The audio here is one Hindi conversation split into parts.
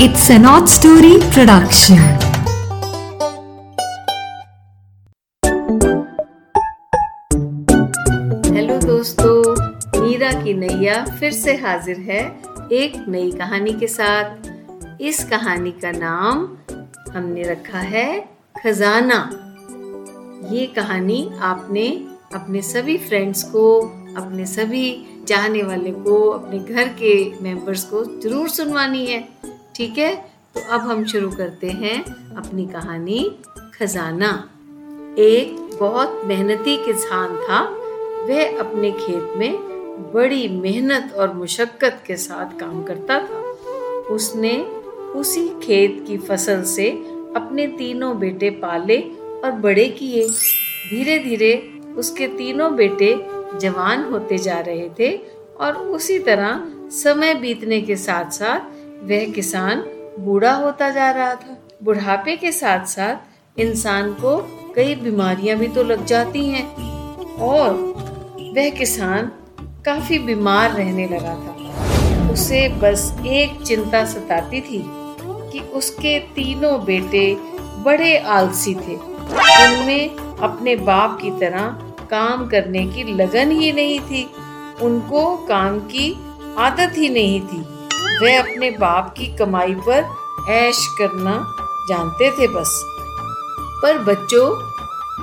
It's an odd story production. Hello दोस्तों मीरा की नैया फिर से हाजिर है एक नई कहानी के साथ। इस कहानी का नाम हमने रखा है खजाना। ये कहानी आपने अपने सभी फ्रेंड्स को, अपने सभी चाहने वाले को, अपने घर के मेंबर्स को ज़रूर सुनवानी है। ठीक है? तो अब हम शुरू करते हैं अपनी कहानी, खजाना। एक बहुत मेहनती किसान था। वह अपने खेत में बड़ी मेहनत और मुशक्कत के साथ काम करता था। उसने उसी खेत की फ़सल से अपने तीनों बेटे पाले और बड़े किए। धीरे धीरे उसके तीनों बेटे जवान होते जा रहे थे और उसी तरह समय बीतने के साथ साथ वह किसान बूढ़ा होता जा रहा था। बुढ़ापे के साथ साथ इंसान को कई बीमारियाँ भी तो लग जाती हैं और वह किसान काफ़ी बीमार रहने लगा था। उसे बस एक चिंता सताती थी कि उसके तीनों बेटे बड़े आलसी थे। उनमें अपने बाप की तरह काम करने की लगन ही नहीं थी। उनको काम की आदत ही नहीं थी। वे अपने बाप की कमाई पर ऐश करना जानते थे बस। पर बच्चों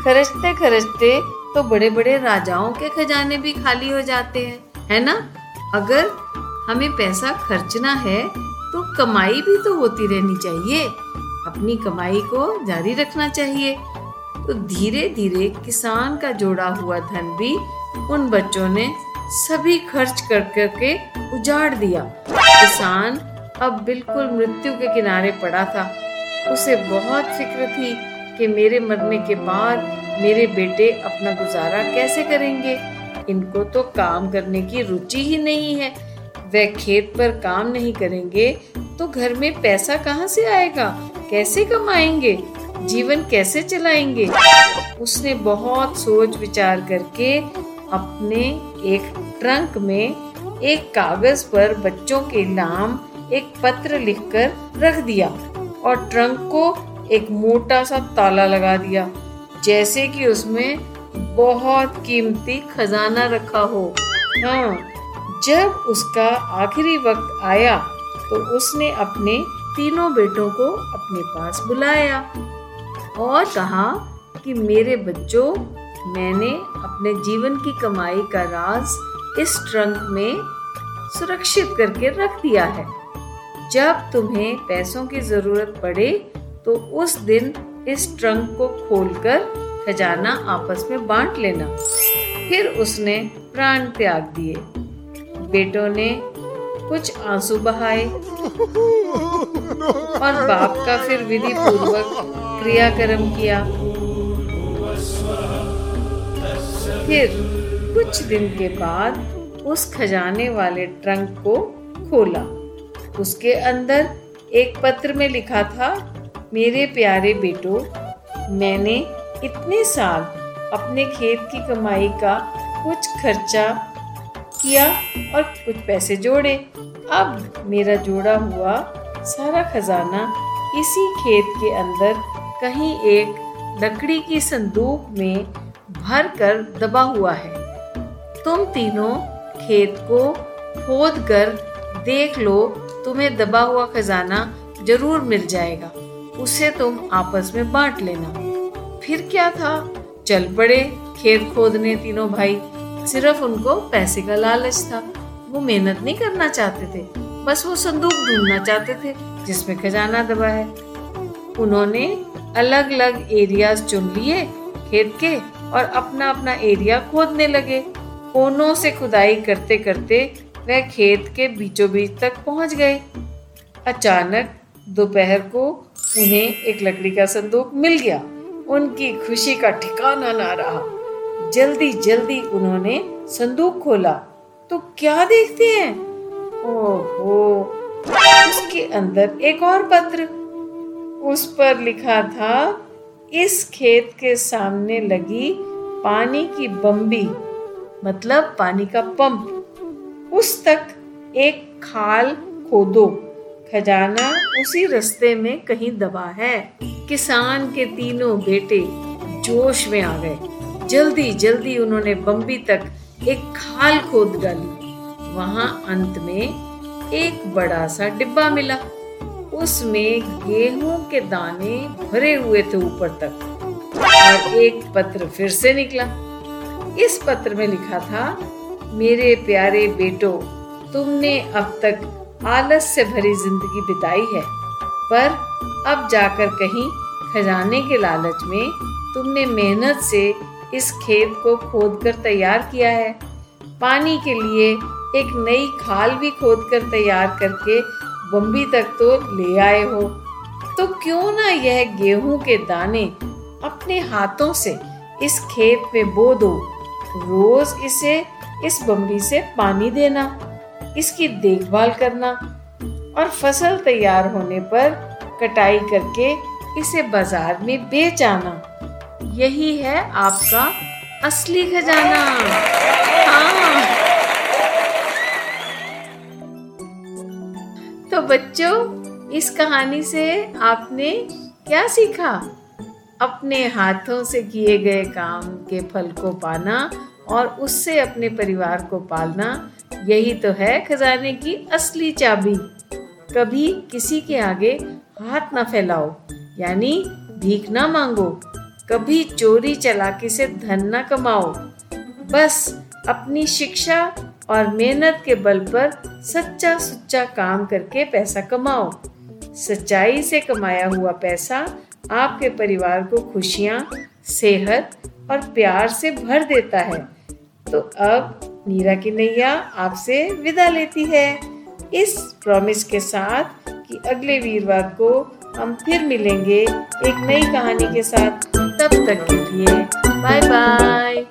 खर्चते खर्चते तो बड़े बड़े राजाओं के खजाने भी खाली हो जाते हैं, है ना? अगर हमें पैसा खर्चना है तो कमाई भी तो होती रहनी चाहिए। अपनी कमाई को जारी रखना चाहिए। तो धीरे धीरे किसान का जोड़ा हुआ धन भी उन बच्चों ने सभी खर्च कर करके उजाड़ दिया। किसान अब बिल्कुल मृत्यु के किनारे पड़ा था। उसे बहुत फ़िक्र थी कि मेरे मरने के बाद मेरे बेटे अपना गुजारा कैसे करेंगे। इनको तो काम करने की रुचि ही नहीं है। वह खेत पर काम नहीं करेंगे तो घर में पैसा कहाँ से आएगा? कैसे कमाएँगे? जीवन कैसे चलाएँगे? उसने बहुत सोच विचार करके अपने एक ट्रंक में एक कागज़ पर बच्चों के नाम एक पत्र लिखकर रख दिया और ट्रंक को एक मोटा सा ताला लगा दिया, जैसे कि उसमें बहुत कीमती खजाना रखा हो। हाँ जब उसका आखिरी वक्त आया तो उसने अपने तीनों बेटों को अपने पास बुलाया और कहा कि, मेरे बच्चों, मैंने अपने जीवन की कमाई का राज इस ट्रंक में सुरक्षित करके रख दिया है। जब तुम्हें पैसों की ज़रूरत पड़े तो उस दिन इस ट्रंक को खोलकर खजाना आपस में बांट लेना। फिर उसने प्राण त्याग दिए। बेटों ने कुछ आँसू बहाए और बाप का फिर विधि पूर्वक क्रियाक्रम किया। फिर कुछ दिन के बाद उस खजाने वाले ट्रंक को खोला। उसके अंदर एक पत्र में लिखा था, मेरे प्यारे बेटो, मैंने इतने साल अपने खेत की कमाई का कुछ खर्चा किया और कुछ पैसे जोड़े। अब मेरा जोड़ा हुआ सारा खजाना इसी खेत के अंदर कहीं एक लकड़ी की संदूक में भर कर दबा हुआ है। तुम तीनों खेत को खोद कर देख लो, तुम्हें दबा हुआ खजाना ज़रूर मिल जाएगा। उसे तुम आपस में बांट लेना। फिर क्या था? चल पड़े खेत खोदने तीनों भाई। सिर्फ़ उनको पैसे का लालच था। वो मेहनत नहीं करना चाहते थे। बस वो संदूक ढूंढना चाहते थे, जिसमें खजाना दबा है। उन्होंने अलग अलग एरियाज़ चुन लिए, खेत के, और अपना अपना एरिया खोदने लगे। कोनों से खुदाई करते करते वह खेत के बीचों बीच तक पहुँच गए। अचानक दोपहर को उन्हें एक लकड़ी का संदूक मिल गया। उनकी खुशी का ठिकाना ना रहा। जल्दी जल्दी उन्होंने संदूक खोला। तो क्या देखते हैं? ओहो, उसके अंदर एक और पत्र। उस पर लिखा था, इस खेत के सामने लगी पानी की बम्बी। मतलब पानी का पंप। उस तक एक खाल खोदो। खजाना उसी रास्ते में कहीं दबा है। किसान के तीनों बेटे जोश में आ गए। जल्दी जल्दी उन्होंने बम्बी तक एक खाल खोद डाली। वहाँ अंत में एक बड़ा सा डिब्बा मिला। उसमें गेहूँ के दाने भरे हुए थे ऊपर तक। और एक पत्र फिर से निकला। इस पत्र में लिखा था, मेरे प्यारे बेटो, तुमने अब तक आलस से भरी ज़िंदगी बिताई है, पर अब जाकर कहीं खजाने के लालच में तुमने मेहनत से इस खेत को खोद कर तैयार किया है। पानी के लिए एक नई खाल भी खोद कर तैयार करके बम्बी तक तो ले आए हो। तो क्यों ना यह गेहूँ के दाने अपने हाथों से इस खेत में बो दो रोज इसे इस बम्बी से पानी देना, इसकी देखभाल करना और फ़सल तैयार होने पर कटाई करके इसे बाज़ार में बेच आना। यही है आपका असली खजाना। हाँ। तो बच्चों, इस कहानी से आपने क्या सीखा? अपने हाथों से किए गए काम के फल को पाना और उससे अपने परिवार को पालना, यही तो है खजाने की असली चाबी। कभी किसी के आगे हाथ ना फैलाओ, यानी भीख ना मांगो। कभी चोरी चलाकी से धन ना कमाओ। बस अपनी शिक्षा और मेहनत के बल पर सच्चा सुच्चा काम करके पैसा कमाओ। सच्चाई से कमाया हुआ पैसा आपके परिवार को खुशियाँ, सेहत और प्यार से भर देता है। तो अब नीरा की नैया आपसे विदा लेती है। इस प्रॉमिस के साथ कि अगले वीरवार को हम फिर मिलेंगे एक नई कहानी के साथ। तब तक के लिए बाय बाय